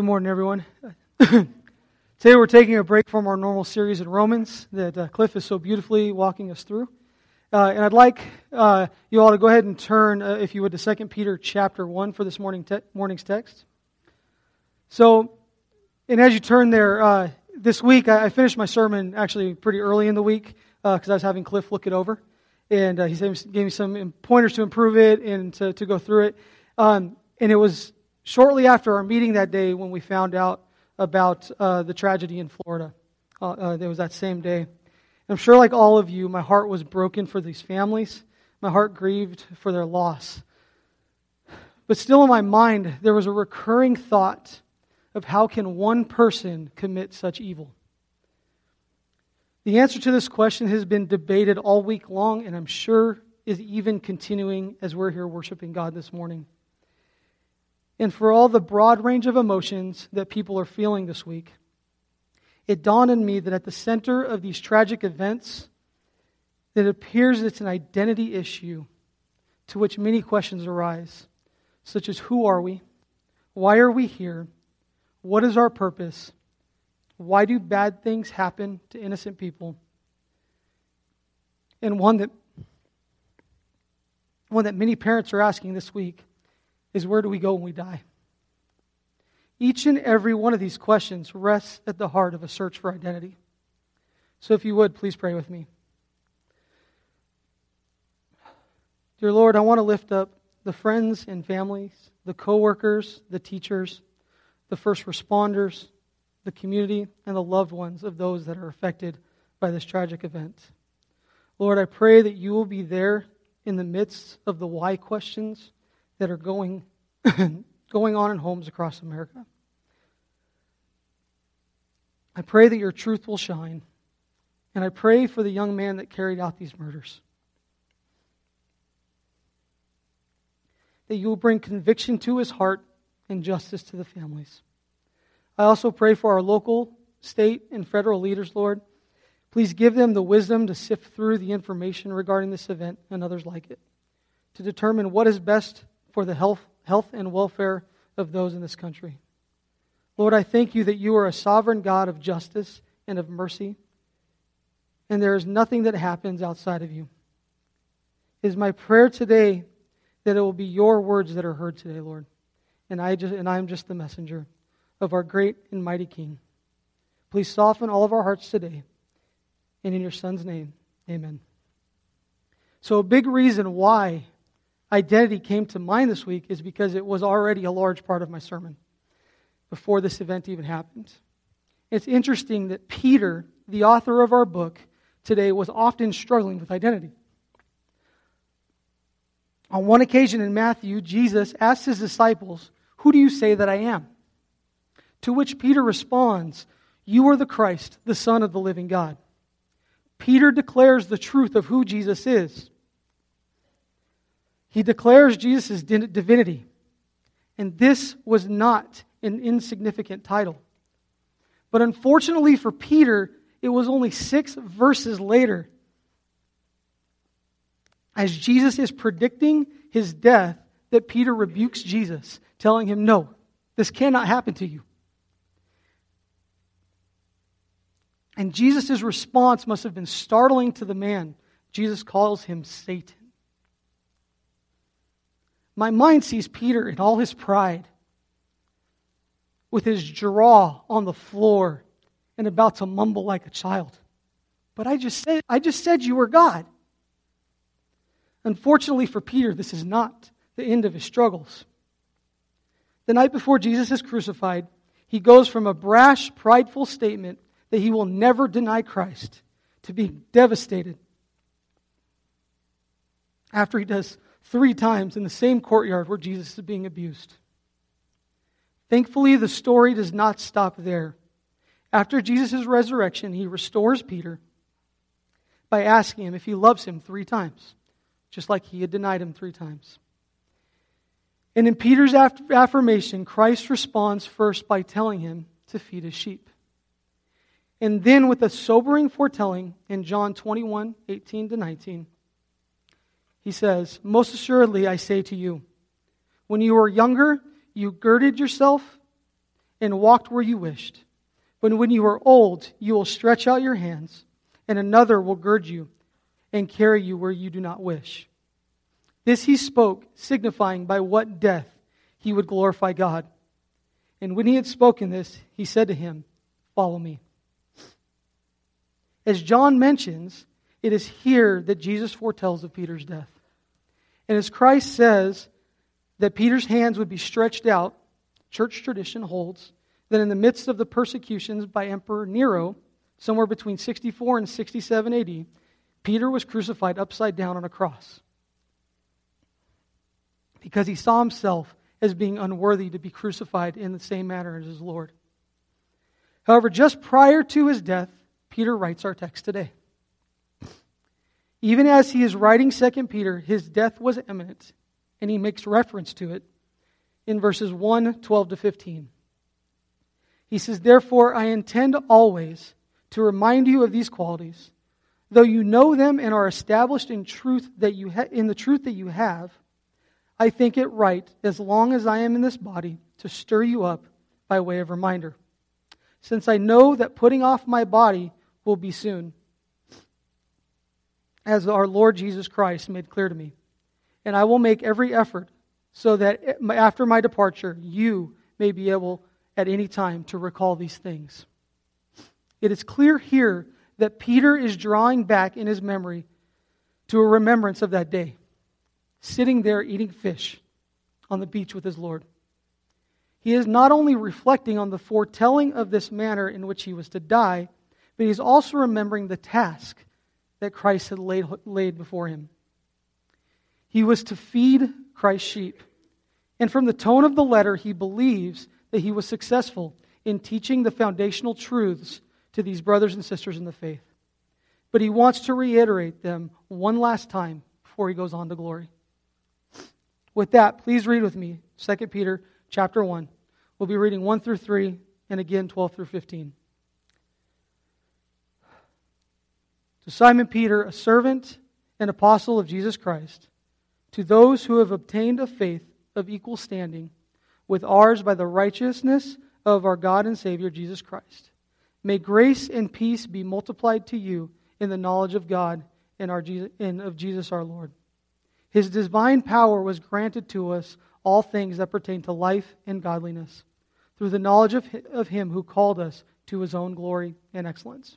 Good morning, everyone. Today we're taking a break from our normal series in Romans that uh, Cliff is so beautifully walking us through. Uh, and I'd like uh, you all to go ahead and turn, uh, if you would, to 2 Peter chapter 1 for this morning te- morning's text. So, and as you turn there, uh, this week I, I, finished my sermon actually pretty early in the week because uh, I was having Cliff look it over. And he gave me some pointers to improve it and to, to go through it. Um, and it was shortly after our meeting that day when we found out about uh, the tragedy in Florida. Uh, uh, it was that same day. I'm sure, like all of you, my heart was broken for these families. My heart grieved for their loss. But still, in my mind, there was a recurring thought of how can one person commit such evil? The answer to this question has been debated all week long, and I'm sure is even continuing as we're here worshiping God this morning and for all the broad range of emotions that people are feeling this week, it dawned on me that at the center of these tragic events, it appears it's an identity issue to which many questions arise, such as who are we? Why are we here? What is our purpose? Why do bad things happen to innocent people? And one that one that many parents are asking this week is where do we go when we die? Each and every one of these questions rests at the heart of a search for identity. So if you would, please pray with me. Dear Lord, I want to lift up the friends and families, the coworkers, the teachers, the first responders, the community, and the loved ones of those that are affected by this tragic event. Lord, I pray that you will be there in the midst of the why questions that are going, going on in homes across America. I pray that your truth will shine, and I pray for the young man that carried out these murders. That you will bring conviction to his heart and justice to the families. I also pray for our local, state, and federal leaders, Lord. Please give them the wisdom to sift through the information regarding this event and others like it, to determine what is best for the health, health and welfare of those in this country. Lord, I thank you that you are a sovereign God of justice and of mercy, and there is nothing that happens outside of you. It is my prayer today that it will be your words that are heard today, Lord. And I just and I am just the messenger of our great and mighty King. Please soften all of our hearts today. And in your son's name, amen. So a big reason why identity came to mind this week is because it was already a large part of my sermon before this event even happened. It's interesting that Peter, the author of our book today, was often struggling with identity. On one occasion in Matthew, Jesus asked his disciples, Who do you say that I am? To which Peter responds, You are the Christ, the Son of the living God. Peter declares the truth of who Jesus is. He declares Jesus' divinity. And this was not an insignificant title. But unfortunately for Peter, it was only six verses later, as Jesus is predicting his death, that Peter rebukes Jesus, telling him, No, this cannot happen to you. And Jesus' response must have been startling to the man. Jesus calls him Satan. My mind sees Peter in all his pride, with his jaw on the floor and about to mumble like a child. But I just said, I just said you were God. Unfortunately for Peter, this is not the end of his struggles. The night before Jesus is crucified, he goes from a brash, prideful statement that he will never deny Christ to being devastated after he does three times in the same courtyard where Jesus is being abused. Thankfully, the story does not stop there. After Jesus' resurrection, he restores Peter by asking him if he loves him three times, just like he had denied him three times. And in Peter's affirmation, Christ responds first by telling him to feed his sheep. And then with a sobering foretelling in John 21 18 to 19, he says, Most assuredly, I say to you, when you were younger, you girded yourself and walked where you wished. But when you are old, you will stretch out your hands, and another will gird you and carry you where you do not wish. This he spoke, signifying by what death he would glorify God. And when he had spoken this, he said to him, Follow me. As John mentions, it is here that Jesus foretells of Peter's death. And as Christ says that Peter's hands would be stretched out, church tradition holds that in the midst of the persecutions by Emperor Nero, somewhere between 64 and 67 AD, Peter was crucified upside down on a cross because he saw himself as being unworthy to be crucified in the same manner as his Lord. However, just prior to his death, Peter writes our text today. Even as he is writing 2 Peter, his death was imminent, and he makes reference to it in verses 1 12 to 15. He says, Therefore, I intend always to remind you of these qualities, though you know them and are established in truth that you ha- in the truth that you have. I think it right, as long as I am in this body, to stir you up by way of reminder, since I know that putting off my body will be soon, as our Lord Jesus Christ made clear to me. And I will make every effort so that after my departure, you may be able at any time to recall these things. It is clear here that Peter is drawing back in his memory to a remembrance of that day sitting there eating fish on the beach with his Lord. He is not only reflecting on the foretelling of this manner in which he was to die, but he's also remembering the task that Christ had laid, laid before him. He was to feed Christ's sheep. And from the tone of the letter, he believes that he was successful in teaching the foundational truths to these brothers and sisters in the faith. But he wants to reiterate them one last time before he goes on to glory. With that, please read with me 2 Peter chapter 1. We'll be reading 1 through 3 and again 12 through 15. To Simon Peter, a servant and apostle of Jesus Christ, to those who have obtained a faith of equal standing with ours by the righteousness of our God and Savior Jesus Christ. May grace and peace be multiplied to you in the knowledge of God and, our, and of Jesus our Lord his divine power was granted to us all things that pertain to life and godliness through the knowledge of, of him who called us to his own glory and excellence.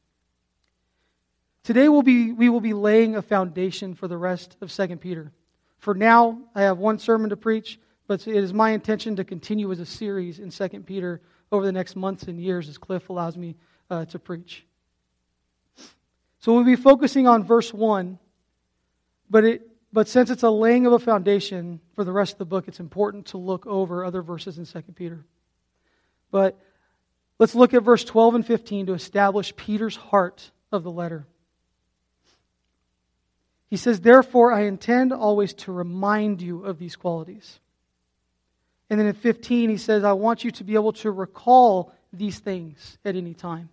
Today we'll be, we will be laying a foundation for the rest of 2 Peter. For now, I have one sermon to preach, but it is my intention to continue as a series in 2 Peter over the next months and years as Cliff allows me uh, to preach. So we'll be focusing on verse 1, but it, but since it's a laying of a foundation for the rest of the book, it's important to look over other verses in 2 Peter. But let's look at verse 12 and 15 to establish Peter's heart of the letter. He says, Therefore, I intend always to remind you of these qualities. And then in 15, he says, I want you to be able to recall these things at any time.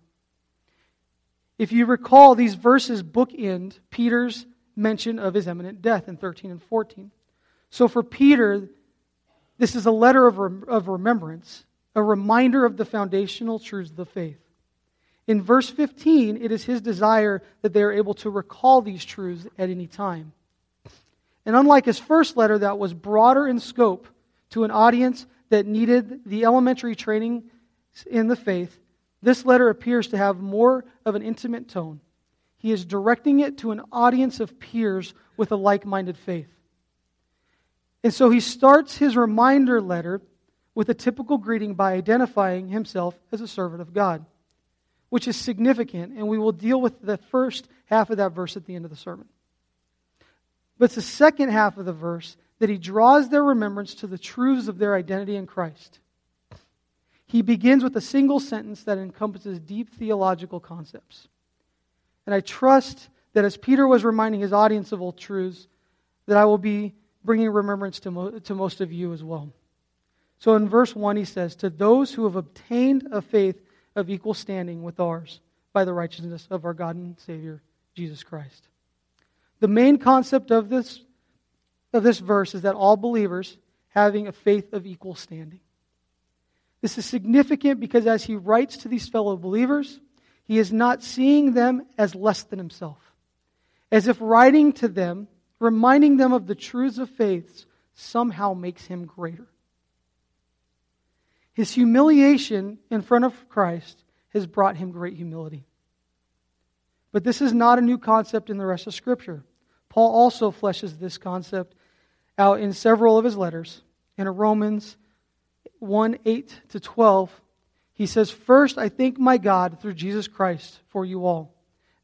If you recall, these verses bookend Peter's mention of his imminent death in 13 and 14. So for Peter, this is a letter of, rem- of remembrance, a reminder of the foundational truths of the faith. In verse 15, it is his desire that they are able to recall these truths at any time. And unlike his first letter, that was broader in scope to an audience that needed the elementary training in the faith, this letter appears to have more of an intimate tone. He is directing it to an audience of peers with a like minded faith. And so he starts his reminder letter with a typical greeting by identifying himself as a servant of God, which is significant, and we will deal with the first half of that verse at the end of the sermon. But it's the second half of the verse that he draws their remembrance to the truths of their identity in Christ. he begins with a single sentence that encompasses deep theological concepts. And I trust that as Peter was reminding his audience of old truths, that I will be bringing remembrance to, mo- to most of you as well. So in verse 1, he says, To those who have obtained a faith of equal standing with ours by the righteousness of our God and Savior, Jesus Christ. The main concept of this, of this verse is that all believers having a faith of equal standing. This is significant because as he writes to these fellow believers, he is not seeing them as less than himself. As if writing to them, reminding them of the truths of faith, somehow makes him greater. His humiliation in front of Christ has brought him great humility. But this is not a new concept in the rest of Scripture. Paul also fleshes this concept out in several of his letters. In Romans 1 8 to 12, he says, First, I thank my God through Jesus Christ for you all,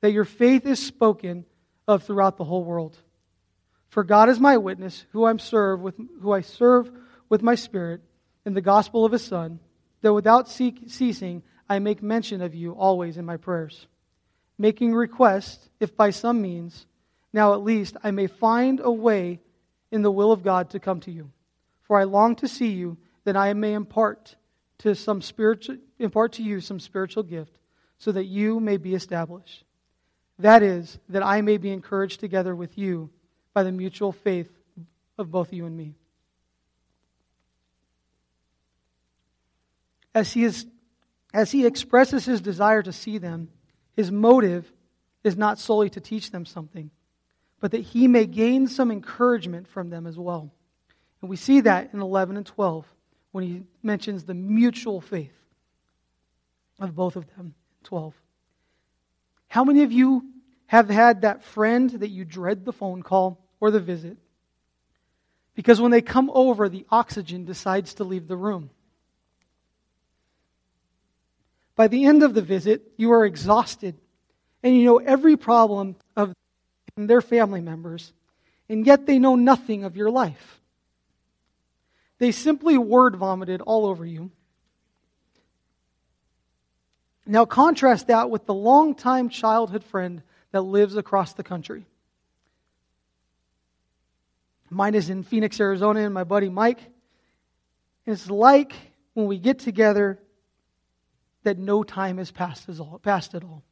that your faith is spoken of throughout the whole world. For God is my witness, who I serve with, who I serve with my spirit in the gospel of his Son, that without ceasing I make mention of you always in my prayers, making request, if by some means, now at least I may find a way in the will of God to come to you. For I long to see you, that I may impart to some spiritual impart to you some spiritual gift, so that you may be established. That is, that I may be encouraged together with you by the mutual faith of both you and me. As he, is, as he expresses his desire to see them, his motive is not solely to teach them something, but that he may gain some encouragement from them as well. And we see that in 11 and 12 when he mentions the mutual faith of both of them. 12. How many of you have had that friend that you dread the phone call or the visit? Because when they come over, the oxygen decides to leave the room. By the end of the visit, you are exhausted and you know every problem of their family members, and yet they know nothing of your life. They simply word vomited all over you. Now, contrast that with the longtime childhood friend that lives across the country. Mine is in Phoenix, Arizona, and my buddy Mike. It's like when we get together that no time has passed, passed at all.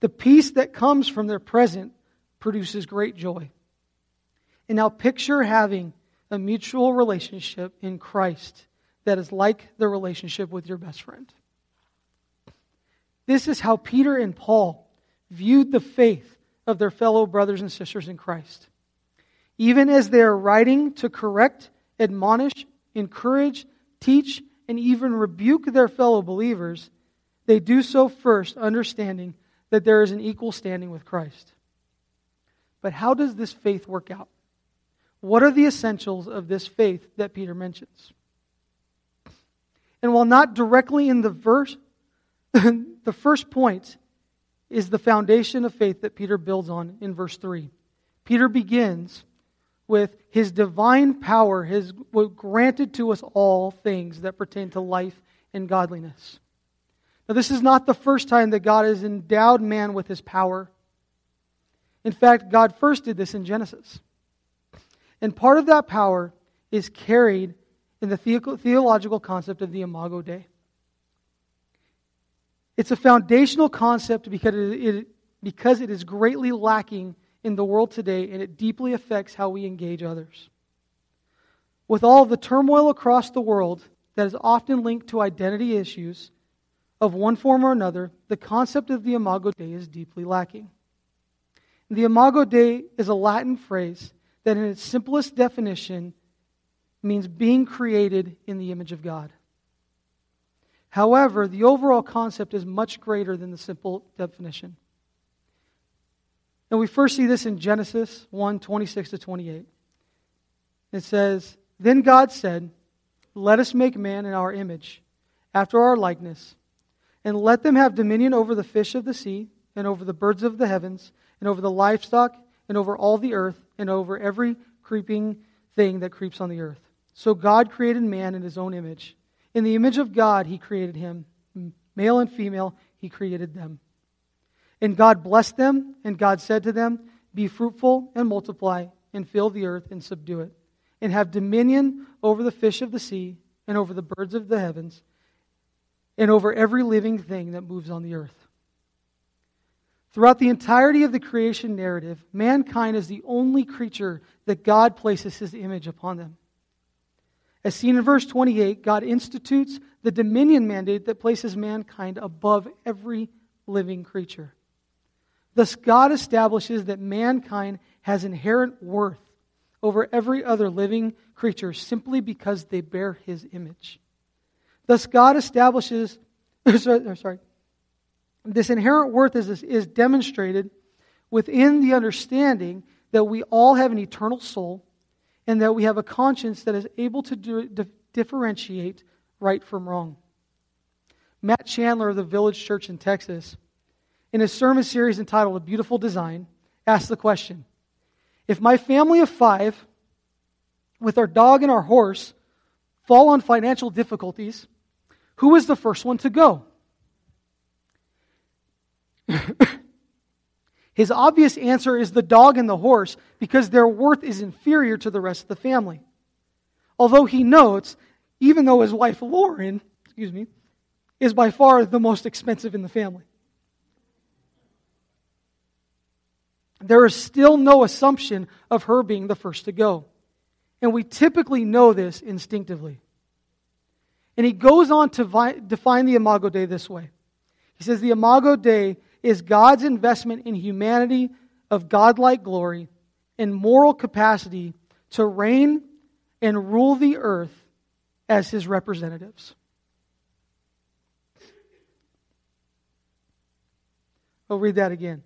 The peace that comes from their present produces great joy. And now picture having a mutual relationship in Christ that is like the relationship with your best friend. This is how Peter and Paul viewed the faith of their fellow brothers and sisters in Christ. Even as they are writing to correct, admonish, encourage, teach, and even rebuke their fellow believers, they do so first understanding that there is an equal standing with Christ. But how does this faith work out? What are the essentials of this faith that Peter mentions? And while not directly in the verse, the first point is the foundation of faith that Peter builds on in verse 3. Peter begins with his divine power has granted to us all things that pertain to life and godliness. Now, this is not the first time that God has endowed man with his power. In fact, God first did this in Genesis. And part of that power is carried in the theological concept of the Imago Dei. It's a foundational concept because it, because it is greatly lacking in the world today, and it deeply affects how we engage others. With all the turmoil across the world that is often linked to identity issues of one form or another, the concept of the Imago Dei is deeply lacking. The Imago Dei is a Latin phrase that, in its simplest definition, means being created in the image of God. However, the overall concept is much greater than the simple definition. And we first see this in Genesis 1 26 to 28. It says, Then God said, Let us make man in our image, after our likeness, and let them have dominion over the fish of the sea, and over the birds of the heavens, and over the livestock, and over all the earth, and over every creeping thing that creeps on the earth. So God created man in his own image. In the image of God, he created him. Male and female, he created them. And God blessed them, and God said to them, Be fruitful and multiply, and fill the earth and subdue it, and have dominion over the fish of the sea, and over the birds of the heavens, and over every living thing that moves on the earth. Throughout the entirety of the creation narrative, mankind is the only creature that God places his image upon them. As seen in verse 28, God institutes the dominion mandate that places mankind above every living creature. Thus, God establishes that mankind has inherent worth over every other living creature simply because they bear his image. Thus, God establishes, sorry, this inherent worth is, is demonstrated within the understanding that we all have an eternal soul and that we have a conscience that is able to do, differentiate right from wrong. Matt Chandler of the Village Church in Texas, in his sermon series entitled A Beautiful Design, asked the question If my family of five, with our dog and our horse, fall on financial difficulties, who is the first one to go? His obvious answer is the dog and the horse because their worth is inferior to the rest of the family. Although he notes, even though his wife Lauren, excuse me, is by far the most expensive in the family. There is still no assumption of her being the first to go. And we typically know this instinctively. And he goes on to vi- define the Imago Dei this way. He says the Imago Dei is God's investment in humanity of godlike glory and moral capacity to reign and rule the earth as his representatives. I'll read that again.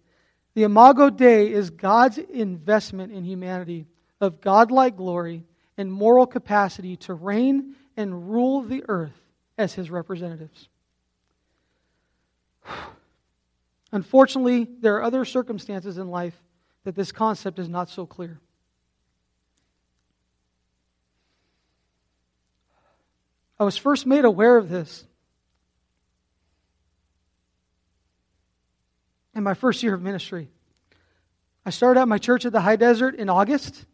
The Imago Dei is God's investment in humanity of godlike glory and moral capacity to reign and rule the earth as his representatives. Unfortunately, there are other circumstances in life that this concept is not so clear. I was first made aware of this my first year of ministry. I started at my church at the High Desert in August,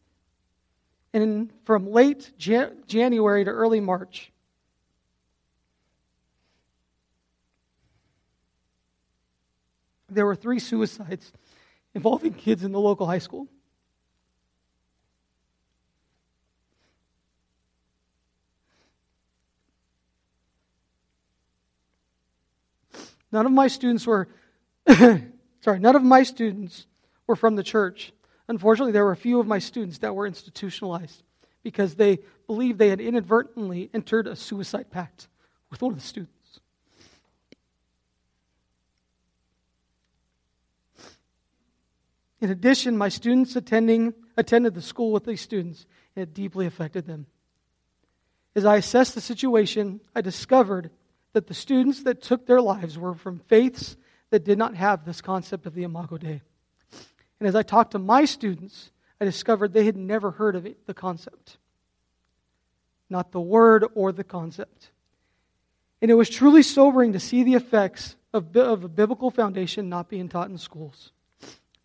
and from late Jan- January to early March, there were three suicides involving kids in the local high school. None of my students were, sorry, none of my students were from the church. Unfortunately, there were a few of my students that were institutionalized because they believed they had inadvertently entered a suicide pact with one of the students. In addition, my students attending, attended the school with these students, and it deeply affected them. As I assessed the situation, I discovered that the students that took their lives were from faiths that did not have this concept of the Imago Dei. And as I talked to my students, I discovered they had never heard of it, the concept. Not the word or the concept. And it was truly sobering to see the effects of, of a biblical foundation not being taught in schools.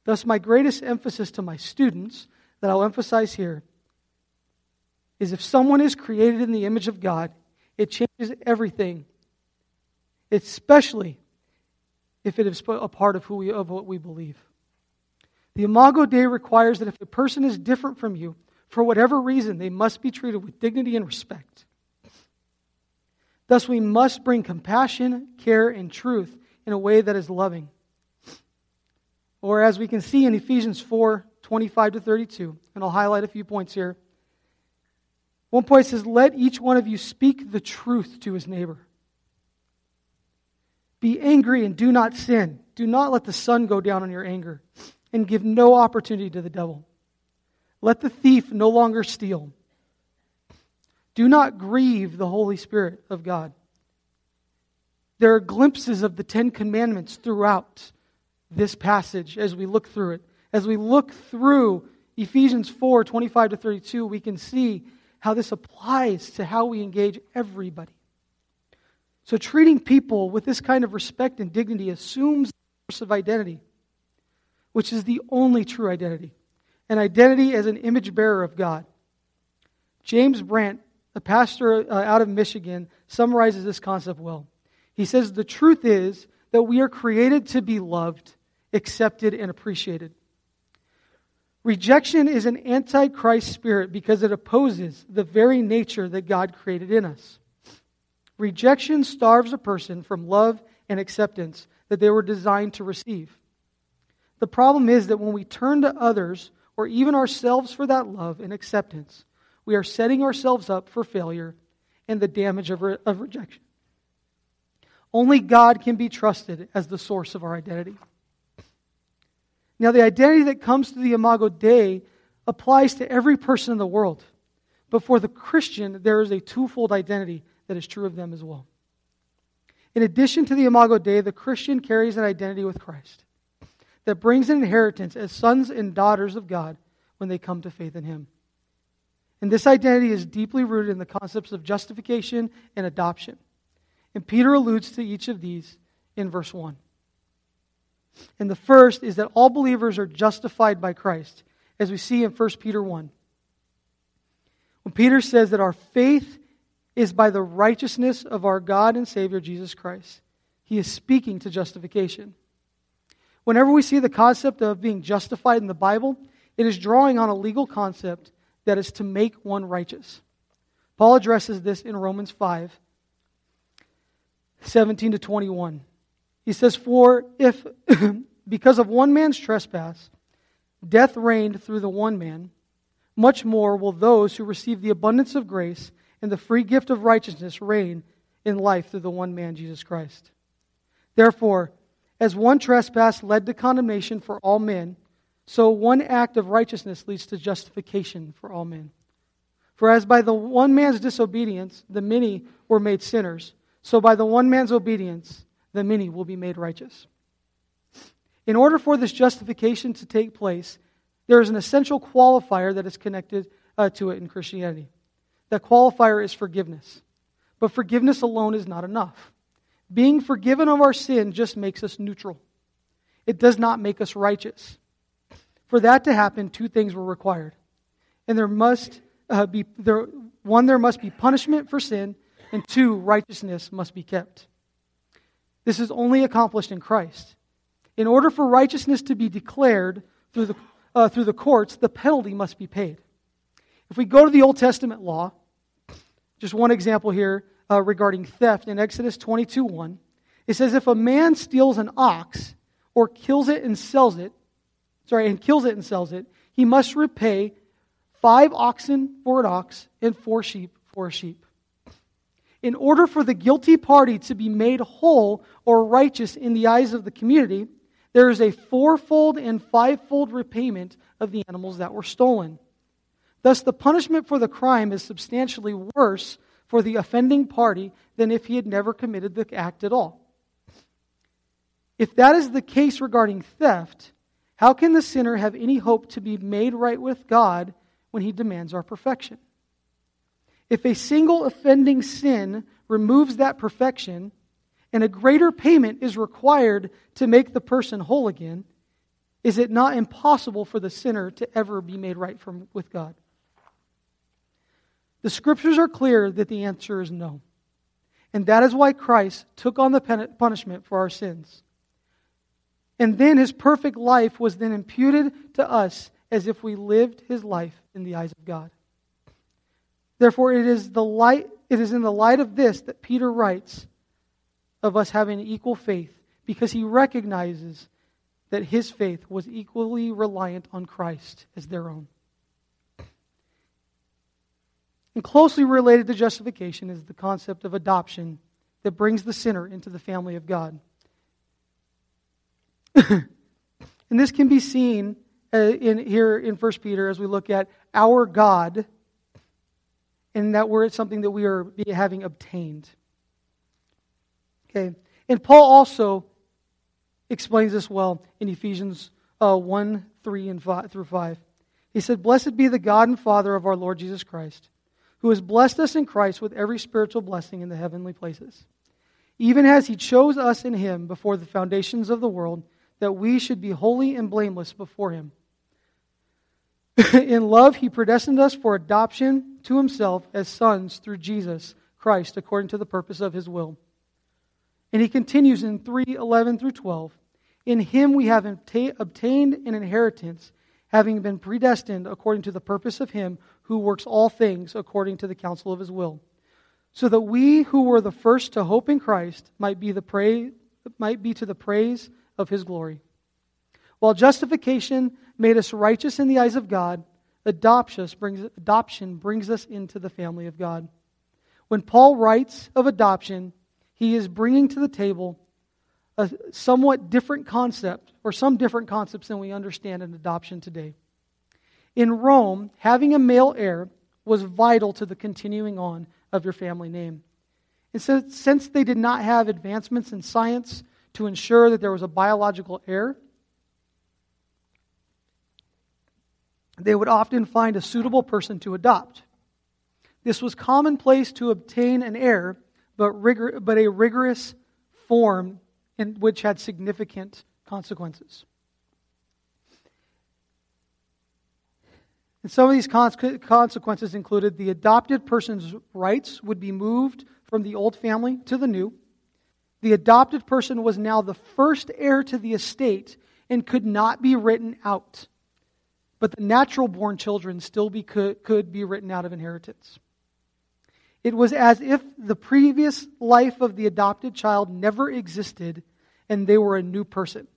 Thus, my greatest emphasis to my students, that I'll emphasize here, is if someone is created in the image of God, it changes everything, especially if it is a part of, who we, of what we believe. The Imago Dei requires that if a person is different from you, for whatever reason, they must be treated with dignity and respect. Thus, we must bring compassion, care, and truth in a way that is loving. Or as we can see in Ephesians 4 25 to 32, and I'll highlight a few points here. One point says, Let each one of you speak the truth to his neighbor. Be angry and do not sin. Do not let the sun go down on your anger, and give no opportunity to the devil. Let the thief no longer steal. Do not grieve the Holy Spirit of God. There are glimpses of the Ten Commandments throughout this passage as we look through it. As we look through Ephesians 4 25 to 32, we can see how this applies to how we engage everybody. So treating people with this kind of respect and dignity assumes the source of identity, which is the only true identity an identity as an image bearer of God. James Brandt, a pastor uh, out of Michigan, summarizes this concept well. He says, The truth is that we are created to be loved, accepted, and appreciated. Rejection is an antichrist spirit because it opposes the very nature that God created in us. Rejection starves a person from love and acceptance that they were designed to receive. The problem is that when we turn to others or even ourselves for that love and acceptance, we are setting ourselves up for failure and the damage of, re- of rejection. Only God can be trusted as the source of our identity. Now, the identity that comes to the Imago Dei applies to every person in the world. But for the Christian, there is a twofold identity that is true of them as well. In addition to the Imago Dei, the Christian carries an identity with Christ that brings an inheritance as sons and daughters of God when they come to faith in Him. And this identity is deeply rooted in the concepts of justification and adoption. And Peter alludes to each of these in verse 1. And the first is that all believers are justified by Christ, as we see in 1 Peter 1. When Peter says that our faith is by the righteousness of our God and Savior Jesus Christ, he is speaking to justification. Whenever we see the concept of being justified in the Bible, it is drawing on a legal concept that is to make one righteous. Paul addresses this in Romans 5 17 to 21. He says, For if, because of one man's trespass, death reigned through the one man, much more will those who receive the abundance of grace and the free gift of righteousness reign in life through the one man, Jesus Christ. Therefore, as one trespass led to condemnation for all men, so one act of righteousness leads to justification for all men. For as by the one man's disobedience the many were made sinners, so by the one man's obedience the many will be made righteous. In order for this justification to take place, there is an essential qualifier that is connected uh, to it in Christianity. That qualifier is forgiveness. But forgiveness alone is not enough. Being forgiven of our sin just makes us neutral, it does not make us righteous. For that to happen, two things were required. And there must uh, be, there, one, there must be punishment for sin, and two, righteousness must be kept. This is only accomplished in Christ. In order for righteousness to be declared through the, uh, through the courts, the penalty must be paid. If we go to the Old Testament law, just one example here uh, regarding theft in Exodus 22 1, it says, If a man steals an ox or kills it and sells it, sorry, and kills it and sells it, he must repay five oxen for an ox and four sheep for a sheep. In order for the guilty party to be made whole or righteous in the eyes of the community, there is a fourfold and fivefold repayment of the animals that were stolen. Thus, the punishment for the crime is substantially worse for the offending party than if he had never committed the act at all. If that is the case regarding theft, how can the sinner have any hope to be made right with God when he demands our perfection? If a single offending sin removes that perfection, and a greater payment is required to make the person whole again, is it not impossible for the sinner to ever be made right from, with God? The scriptures are clear that the answer is no. And that is why Christ took on the punishment for our sins. And then his perfect life was then imputed to us as if we lived his life in the eyes of God. Therefore, it is, the light, it is in the light of this that Peter writes of us having equal faith, because he recognizes that his faith was equally reliant on Christ as their own. And closely related to justification is the concept of adoption that brings the sinner into the family of God. and this can be seen uh, in, here in 1 Peter as we look at our God and that word is something that we are having obtained. Okay. And Paul also explains this well in Ephesians uh, 1 3 and 5, through 5. He said, Blessed be the God and Father of our Lord Jesus Christ, who has blessed us in Christ with every spiritual blessing in the heavenly places, even as he chose us in him before the foundations of the world, that we should be holy and blameless before him. in love, he predestined us for adoption to himself as sons through Jesus Christ, according to the purpose of his will. And he continues in 3 11 through 12. In him we have obtained an inheritance, having been predestined according to the purpose of him who works all things according to the counsel of his will so that we who were the first to hope in Christ might be, the praise, might be to the praise of his glory. While justification made us righteous in the eyes of God, adoption brings, adoption brings us into the family of God. When Paul writes of adoption, he is bringing to the table a somewhat different concept, or some different concepts than we understand in adoption today. In Rome, having a male heir was vital to the continuing on of your family name. And so, since they did not have advancements in science to ensure that there was a biological heir, they would often find a suitable person to adopt. This was commonplace to obtain an heir, but, rigor, but a rigorous form in which had significant consequences. And some of these consequences included the adopted person's rights would be moved from the old family to the new. The adopted person was now the first heir to the estate and could not be written out. But the natural born children still be, could, could be written out of inheritance. It was as if the previous life of the adopted child never existed and they were a new person.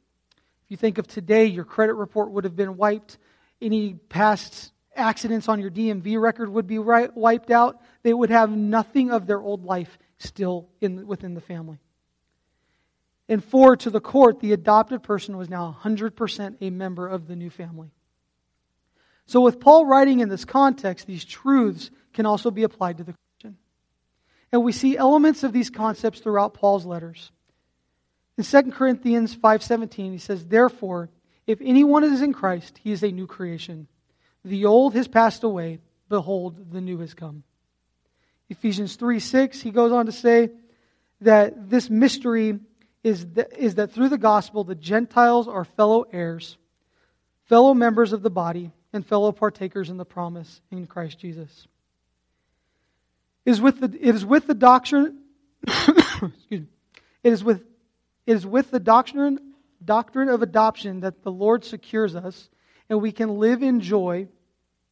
If you think of today, your credit report would have been wiped any past accidents on your DMV record would be right, wiped out. They would have nothing of their old life still in, within the family. And four, to the court, the adopted person was now 100% a member of the new family. So, with Paul writing in this context, these truths can also be applied to the Christian. And we see elements of these concepts throughout Paul's letters. In 2 Corinthians 5:17, he says, "Therefore, if anyone is in Christ, he is a new creation. The old has passed away. Behold, the new has come. Ephesians 3 6, he goes on to say that this mystery is that, is that through the gospel, the Gentiles are fellow heirs, fellow members of the body, and fellow partakers in the promise in Christ Jesus. It is with the, it is with the doctrine, excuse me, it is with, it is with the doctrine doctrine of adoption that the Lord secures us, and we can live in joy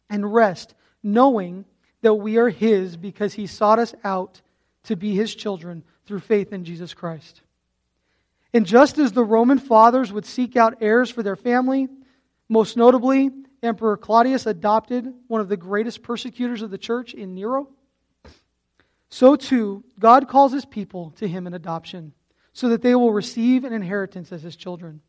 and rest, knowing that we are His because He sought us out to be His children through faith in Jesus Christ. And just as the Roman fathers would seek out heirs for their family, most notably, Emperor Claudius adopted one of the greatest persecutors of the church in Nero. So too, God calls his people to him in adoption so that they will receive an inheritance as his children.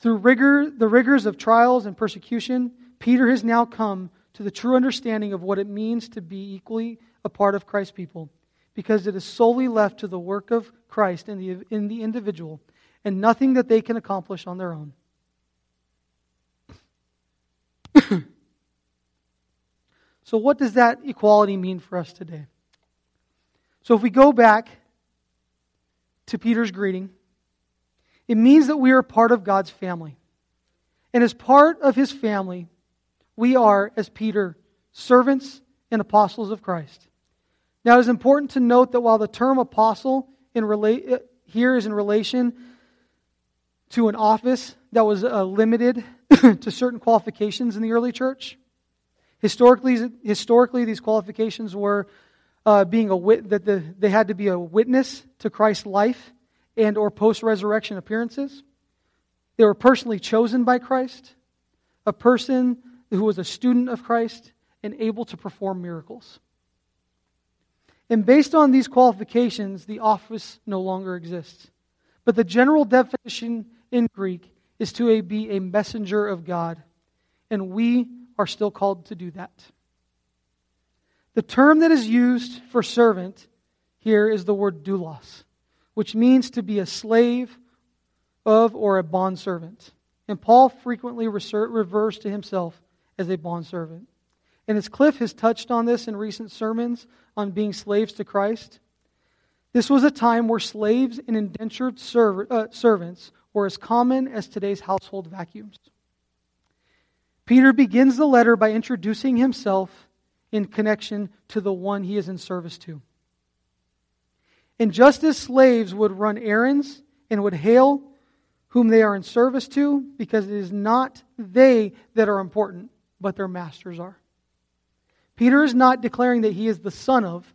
Through rigor, the rigors of trials and persecution, Peter has now come to the true understanding of what it means to be equally a part of Christ's people, because it is solely left to the work of Christ in the, in the individual and nothing that they can accomplish on their own. so, what does that equality mean for us today? So, if we go back to Peter's greeting, it means that we are part of God's family. And as part of his family, we are, as Peter, servants and apostles of Christ. Now, it is important to note that while the term apostle in rela- here is in relation to an office that was uh, limited to certain qualifications in the early church, historically, historically these qualifications were uh, being a wit- that the, they had to be a witness to Christ's life and or post-resurrection appearances. They were personally chosen by Christ, a person who was a student of Christ and able to perform miracles. And based on these qualifications, the office no longer exists. But the general definition in Greek is to be a messenger of God, and we are still called to do that. The term that is used for servant here is the word doulos, which means to be a slave of or a bondservant. And Paul frequently refers to himself as a bondservant. And as Cliff has touched on this in recent sermons on being slaves to Christ, This was a time where slaves and indentured serv- uh, servants were as common as today's household vacuums. Peter begins the letter by introducing himself in connection to the one he is in service to. And just as slaves would run errands and would hail whom they are in service to, because it is not they that are important, but their masters are. Peter is not declaring that he is the son of,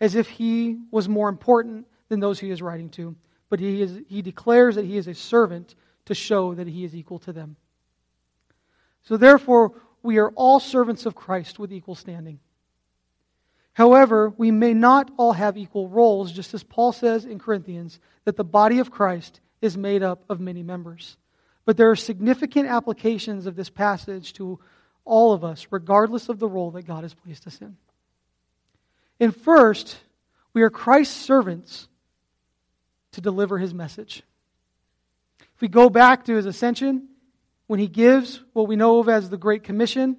as if he was more important than those he is writing to, but he, is, he declares that he is a servant to show that he is equal to them. So therefore, we are all servants of Christ with equal standing. However, we may not all have equal roles, just as Paul says in Corinthians that the body of Christ is made up of many members. But there are significant applications of this passage to all of us, regardless of the role that God has placed us in. And first, we are Christ's servants to deliver his message. If we go back to his ascension, when he gives what we know of as the Great Commission,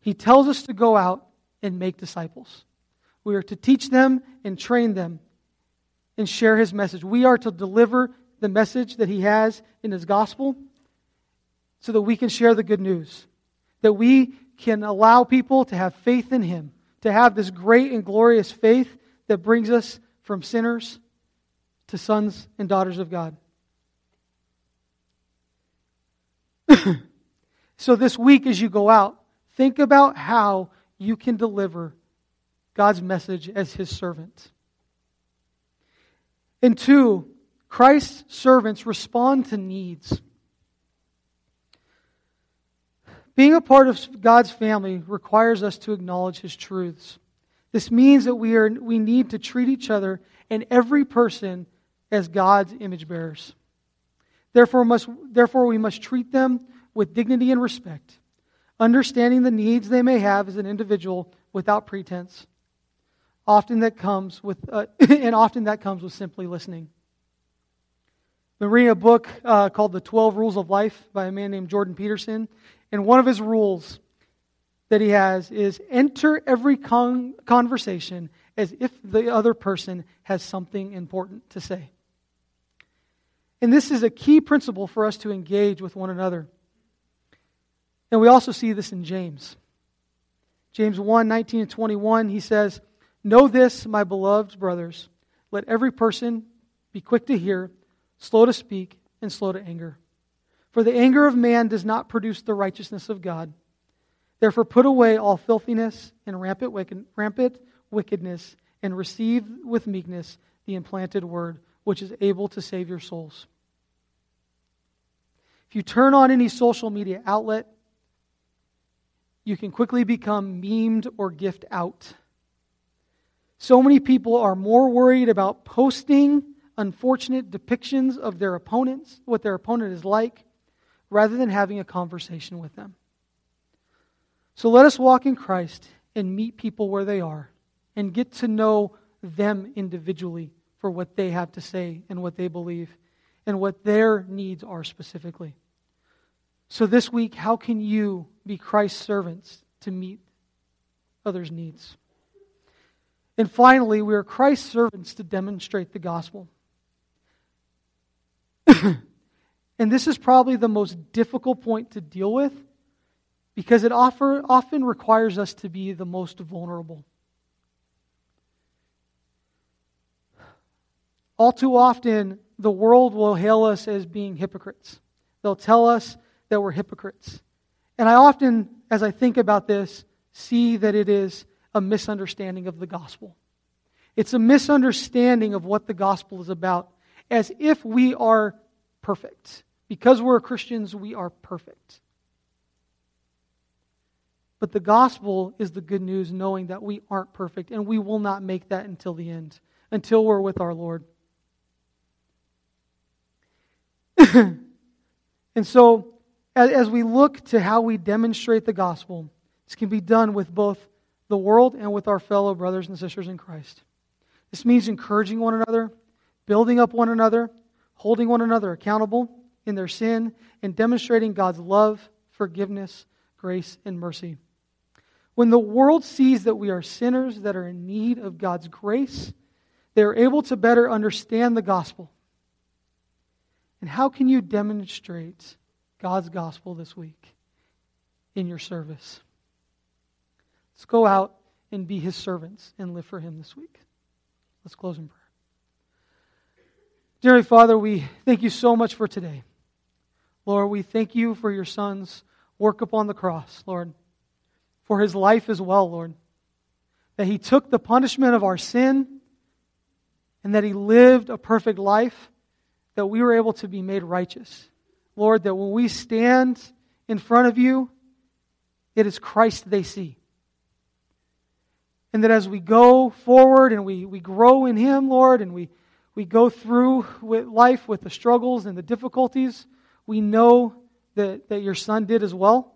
he tells us to go out and make disciples. We are to teach them and train them and share his message. We are to deliver the message that he has in his gospel so that we can share the good news. That we can allow people to have faith in him, to have this great and glorious faith that brings us from sinners to sons and daughters of God. so, this week, as you go out, think about how you can deliver God's message as His servant. And two, Christ's servants respond to needs. Being a part of God's family requires us to acknowledge His truths. This means that we, are, we need to treat each other and every person as God's image bearers. Therefore, must, therefore, we must treat them with dignity and respect, understanding the needs they may have as an individual without pretense. Often that comes with, uh, and often that comes with simply listening. I've been reading a book uh, called The 12 Rules of Life by a man named Jordan Peterson. And one of his rules that he has is enter every con- conversation as if the other person has something important to say. And this is a key principle for us to engage with one another. And we also see this in James. James 1 19 and 21, he says, Know this, my beloved brothers. Let every person be quick to hear, slow to speak, and slow to anger. For the anger of man does not produce the righteousness of God. Therefore, put away all filthiness and rampant, wickedness, and receive with meekness the implanted word, which is able to save your souls. If you turn on any social media outlet, you can quickly become memed or gift out. So many people are more worried about posting unfortunate depictions of their opponents, what their opponent is like, rather than having a conversation with them. So let us walk in Christ and meet people where they are and get to know them individually for what they have to say and what they believe and what their needs are specifically. So this week, how can you be Christ's servants to meet others' needs? And finally, we are Christ's servants to demonstrate the gospel. and this is probably the most difficult point to deal with because it offer, often requires us to be the most vulnerable. All too often, the world will hail us as being hypocrites. They'll tell us that we're hypocrites. And I often, as I think about this, see that it is a misunderstanding of the gospel. It's a misunderstanding of what the gospel is about, as if we are perfect. Because we're Christians, we are perfect. But the gospel is the good news, knowing that we aren't perfect, and we will not make that until the end, until we're with our Lord. and so, as we look to how we demonstrate the gospel, this can be done with both the world and with our fellow brothers and sisters in Christ. This means encouraging one another, building up one another, holding one another accountable in their sin, and demonstrating God's love, forgiveness, grace, and mercy. When the world sees that we are sinners that are in need of God's grace, they are able to better understand the gospel. And how can you demonstrate God's gospel this week in your service? Let's go out and be his servants and live for him this week. Let's close in prayer. Dear Father, we thank you so much for today. Lord, we thank you for your son's work upon the cross, Lord, for his life as well, Lord. That he took the punishment of our sin and that he lived a perfect life, that we were able to be made righteous. Lord, that when we stand in front of you, it is Christ they see. And that as we go forward and we, we grow in Him, Lord, and we, we go through with life with the struggles and the difficulties, we know that, that your Son did as well.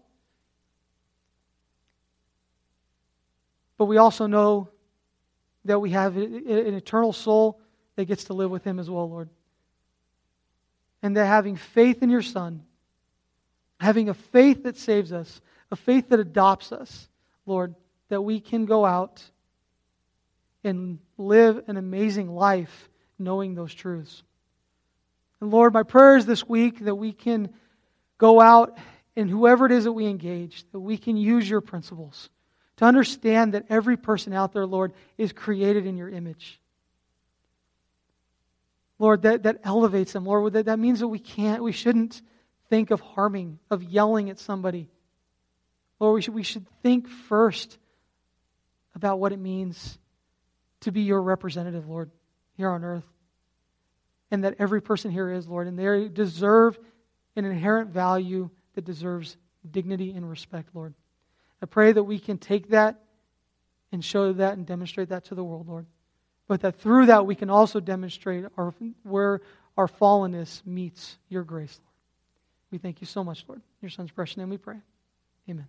But we also know that we have an eternal soul that gets to live with Him as well, Lord. And that having faith in your Son, having a faith that saves us, a faith that adopts us, Lord, that we can go out and live an amazing life knowing those truths. And Lord, my prayer is this week that we can go out and whoever it is that we engage, that we can use your principles to understand that every person out there, Lord, is created in your image. Lord, that, that elevates them. Lord, that, that means that we can't, we shouldn't think of harming, of yelling at somebody. Lord, we should, we should think first about what it means to be your representative, Lord, here on earth. And that every person here is, Lord, and they deserve an inherent value that deserves dignity and respect, Lord. I pray that we can take that and show that and demonstrate that to the world, Lord. But that through that we can also demonstrate our, where our fallenness meets your grace, Lord. We thank you so much, Lord. In your son's precious name we pray. Amen.